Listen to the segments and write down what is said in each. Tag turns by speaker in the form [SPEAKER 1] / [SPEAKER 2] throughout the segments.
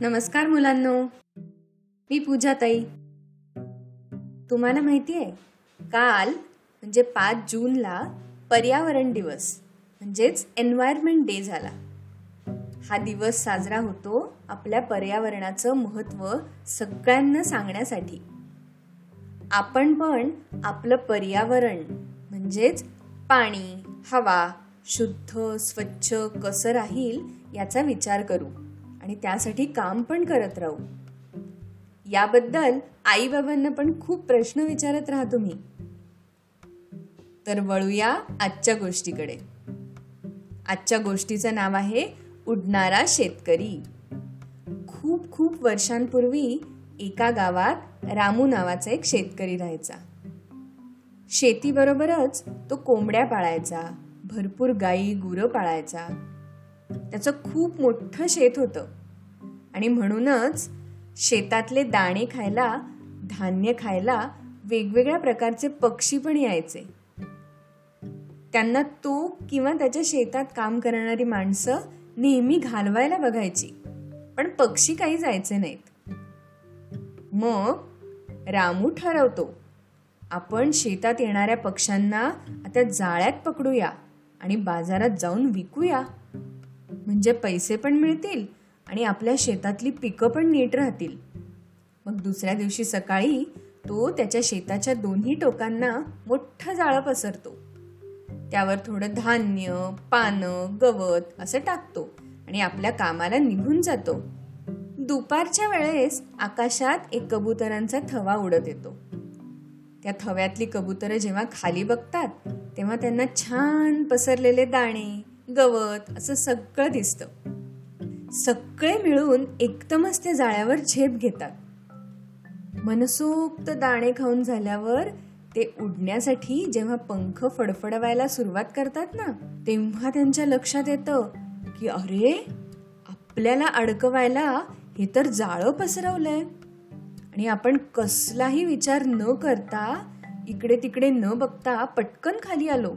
[SPEAKER 1] नमस्कार मुलांनो. मी पूजा ताई तुम्हाला माहिती आहे काल म्हणजे पाच जूनला पर्यावरण दिवस म्हणजेच एन्व्हायरमेंट डे झाला. हा दिवस साजरा होतो आपल्या पर्यावरणाचं महत्त्व सगळ्यांना सांगण्यासाठी. आपण पण आपलं पर्यावरण म्हणजेच पाणी हवा शुद्ध स्वच्छ कसं राहील याचा विचार करू. आणि त्यासाठी काम पण करत राहू. याबद्दल आईबाबांना पण खूप प्रश्न विचारत राहा तुम्ही. तर वळूया आजच्या गोष्टीकडे. आजच्या गोष्टीचं नाव आहे उडणारा शेतकरी. खूप खूप वर्षांपूर्वी एका गावात रामू नावाचा एक शेतकरी राहायचा. शेतीबरोबरच तो कोंबड्या पाळायचा भरपूर गाई गुरं पाळायचा. त्याचं खूप मोठं शेत होतं. आणि म्हणूनच शेतातले दाणे खायला धान्य खायला वेगवेगळ्या प्रकारचे पक्षी पण यायचे. त्यांना तो किंवा त्याच्या शेतात काम करणारी माणसं नेहमी घालवायला बघायची. पण पक्षी काही जायचे नाहीत. मग रामू ठरवतो आपण शेतात येणाऱ्या पक्ष्यांना आता जाळ्यात पकडूया आणि बाजारात जाऊन विकूया. म्हणजे पैसे पण मिळतील आणि आपल्या शेतातली पिकं पण नीट राहतील. मग दुसऱ्या दिवशी सकाळी तो त्याच्या शेताच्या दोन्ही टोकांना मोठं जाळं पसरतो. त्यावर थोडं धान्य पानं गवत असं टाकतो आणि आपल्या कामाला निघून जातो. दुपारच्या वेळेस आकाशात एक कबुतरांचा थवा उडत येतो. त्या थव्यातली कबुतरं जेव्हा खाली बघतात तेव्हा त्यांना छान पसरलेले दाणे गवत असं सगळं दिसतं. सगळे मिळून एकदमच ते जाळ्यावर झेप घेतात. मनसोक्त दाणे खाऊन झाल्यावर ते उडण्यासाठी जेव्हा पंख फडफडवायला सुरुवात करतात ना तेव्हा त्यांच्या लक्षात येतं की अरे आपल्याला अडकवायला हे तर जाळं पसरवलंय. आणि आपण कसलाही विचार न करता इकडे तिकडे न बघता पटकन खाली आलो.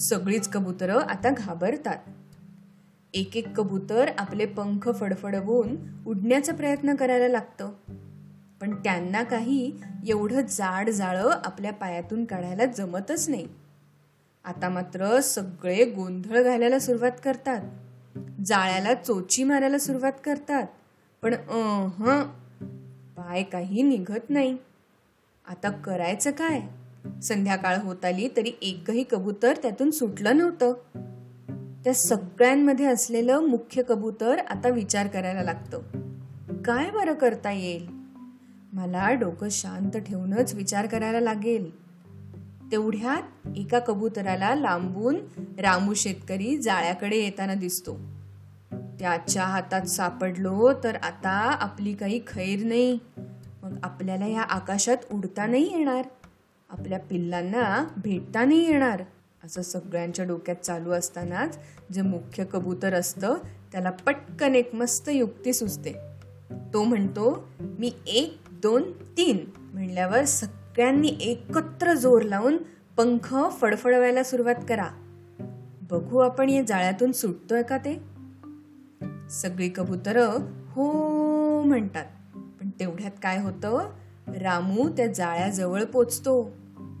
[SPEAKER 1] सगळीच कबुतरं आता घाबरतात. एक एक कबूतर आपले पंख फडफडवून उडण्याचा प्रयत्न करायला लागतं. पण त्यांना काही एवढं जाड जाळं आपल्या पायातून काढायला जमतच नाही. आता मात्र सगळे गोंधळ घालायला सुरुवात करतात. जाळ्याला चोची मारायला सुरुवात करतात. पण अह पाय काही निघत नाही. आता करायचं काय? संध्याकाळ होत आली तरी एकही कबूतर त्यातून सुटलं नव्हतं. त्या सगळ्यांमध्ये असलेलं मुख्य कबूतर आता विचार करायला लागतं. काय बरं करता येईल? मला डोकं शांत ठेवूनच विचार करायला लागेल. तेवढ्यात एका कबुतराला लांबून रामू शेतकरी जाळ्याकडे येताना दिसतो. त्याच्या हातात सापडलो तर आता आपली काही खैर नाही. मग आपल्याला या आकाशात उडता नाही येणार. आपल्या पिल्लांना भेटता नाही येणार. असं सगळ्यांच्या डोक्यात चालू असतानाच जे मुख्य कबूतर असतं त्याला पटकन एक मस्त युक्ती सुचते. तो म्हणतो मी एक दोन तीन म्हणल्यावर सगळ्यांनी एकत्र जोर लावून पंख फडफडवायला सुरुवात करा. बघू आपण या जाळ्यातून सुटतोय का ते? सगळी कबूतर हो म्हणतात. पण तेवढ्यात काय होतं? रामू त्या जाळ्याजवळ पोचतो.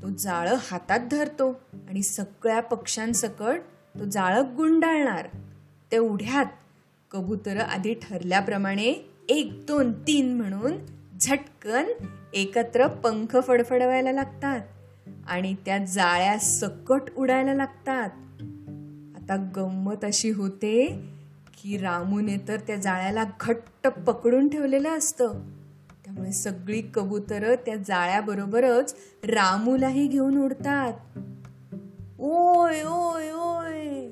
[SPEAKER 1] तो जाळं हातात धरतो आणि सगळ्या पक्ष्यांसकट तो जाळं गुंडाळणार. तेवढ्यात कबूतर आधी ठरल्याप्रमाणे एक दोन तीन म्हणून झटकन एकत्र पंख फडफडवायला लागतात आणि त्या जाळ्या सकट उडायला लागतात. आता गंमत अशी होते की रामूने तर त्या जाळ्याला घट्ट पकडून ठेवलेलं असतं. त्यामुळे सगळी कबूतर त्या जाळ्याबरोबरच रामूलाही घेऊन उडतात. ओय ओय ओय.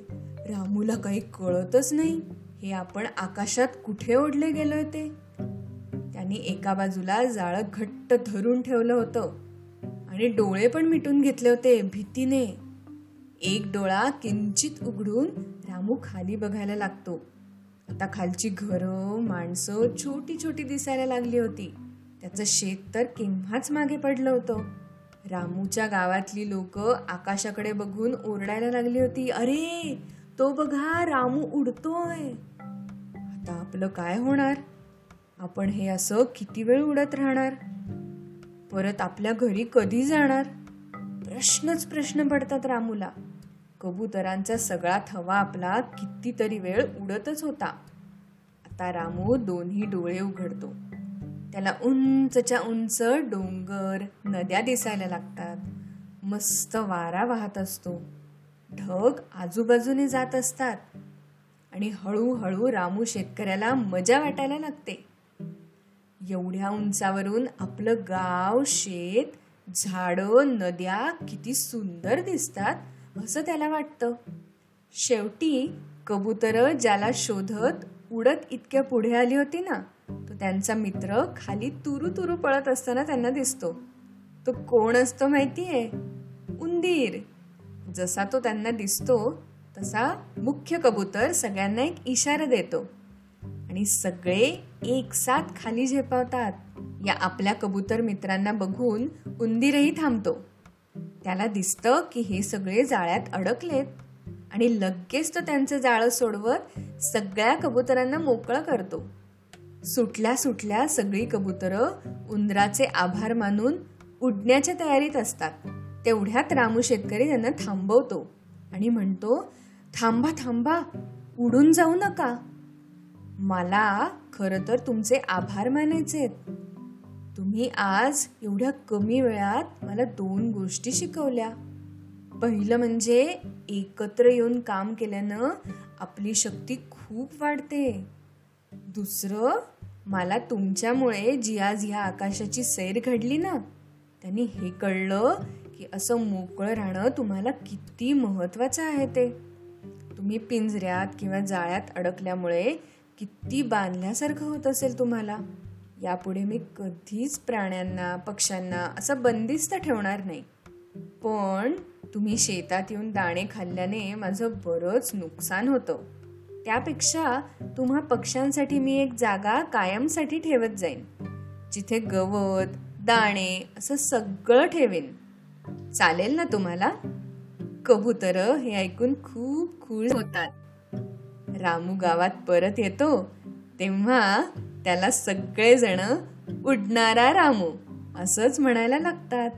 [SPEAKER 1] रामूला काही कळतच नाही. हे आपण आकाशात कुठे ओढले गेलोय ते? त्याने एका बाजूला जाळं घट्ट धरून ठेवलं होतं आणि डोळे पण मिटून घेतले होते भीतीने. एक डोळा किंचित उघडून रामू खाली बघायला लागतो. आता खालची घरं माणसं छोटी छोटी दिसायला लागली होती. त्याचं शेत तर केव्हाच मागे पडलं होतं. रामूच्या गावातली लोक आकाशाकडे बघून ओरडायला लागली होती अरे तो बघा रामू उडतोय. आता आपलं काय होणार? आपण हे असं किती वेळ उडत राहणार? परत आपल्या घरी कधी जाणार? प्रश्नच प्रश्न पडतात रामूला. कबुतरांचा सगळा थवा आपला कितीतरी वेळ उडतच होता. आता रामू दोन्ही डोळे उघडतो. त्याला उंचच्या उंच डोंगर नद्या दिसायला लागतात. मस्त वारा वाहत असतो. ढग आजूबाजूने जात असतात. आणि हळूहळू रामू शेतकऱ्याला मजा वाटायला लागते. एवढ्या उंचावरून आपलं गाव शेत झाडं नद्या किती सुंदर दिसतात असं त्याला वाटतं. शेवटी कबूतर ज्याला शोधत उडत इतक्या पुढे आली होती ना तो त्यांचा मित्र खाली तुरू तुरू पळत असताना त्यांना दिसतो. तो कोण असतो माहितीये? उंदीर. जसा तो त्यांना दिसतो तसा मुख्य कबूतर सगळ्यांना एक इशारा देतो. आणि सगळे एक साथ खाली झेपावतात. या आपल्या कबूतर मित्रांना बघून उंदीरही थांबतो. त्याला दिसतं की हे सगळे जाळ्यात अडकलेत. आणि लगेच तो त्यांचं जाळं सोडवत सगळ्या कबुतरांना मोकळं करतो. सुटल्या सुटल्या सगळी कबुतरं उंदराचे आभार मानून उडण्याच्या तयारीत असतात. तेवढ्यात रामू शेतकरी त्यांना थांबवतो आणि म्हणतो थांबा थांबा उडून जाऊ नका. मला खरं तर तुमचे आभार मानायचे आहेत. तुम्ही आज एवढ्या कमी वेळात मला दोन गोष्टी शिकवल्या. पहिलं म्हणजे एकत्र येऊन काम केल्यानं आपली शक्ती खूप वाढते. दुसरं मला तुमच्यामुळे जी आज ह्या आकाशाची सैर घडली ना. त्यांनी हे कळलं की असं मोकळं राहणं तुम्हाला किती महत्वाचं आहे ते. तुम्ही पिंजऱ्यात किंवा जाळ्यात अडकल्यामुळे किती बांधल्यासारखं होत असेल तुम्हाला. यापुढे मी कधीच प्राण्यांना पक्ष्यांना असं बंदिस्त ठेवणार नाही. पण तुम्ही शेतात येऊन दाणे खाल्ल्याने माझं बरंच नुकसान होतं. त्यापेक्षा तुम्हा पक्ष्यांसाठी मी एक जागा कायमसाठी ठेवत जाईन. जिथे गवत दाणे असं सगळं ठेवेन. चालेल ना तुम्हाला? कबूतर हे ऐकून खूप खुश होतात. रामू गावात परत येतो तेव्हा त्याला सगळेजण उडणारा रामू असंच म्हणायला लागतात.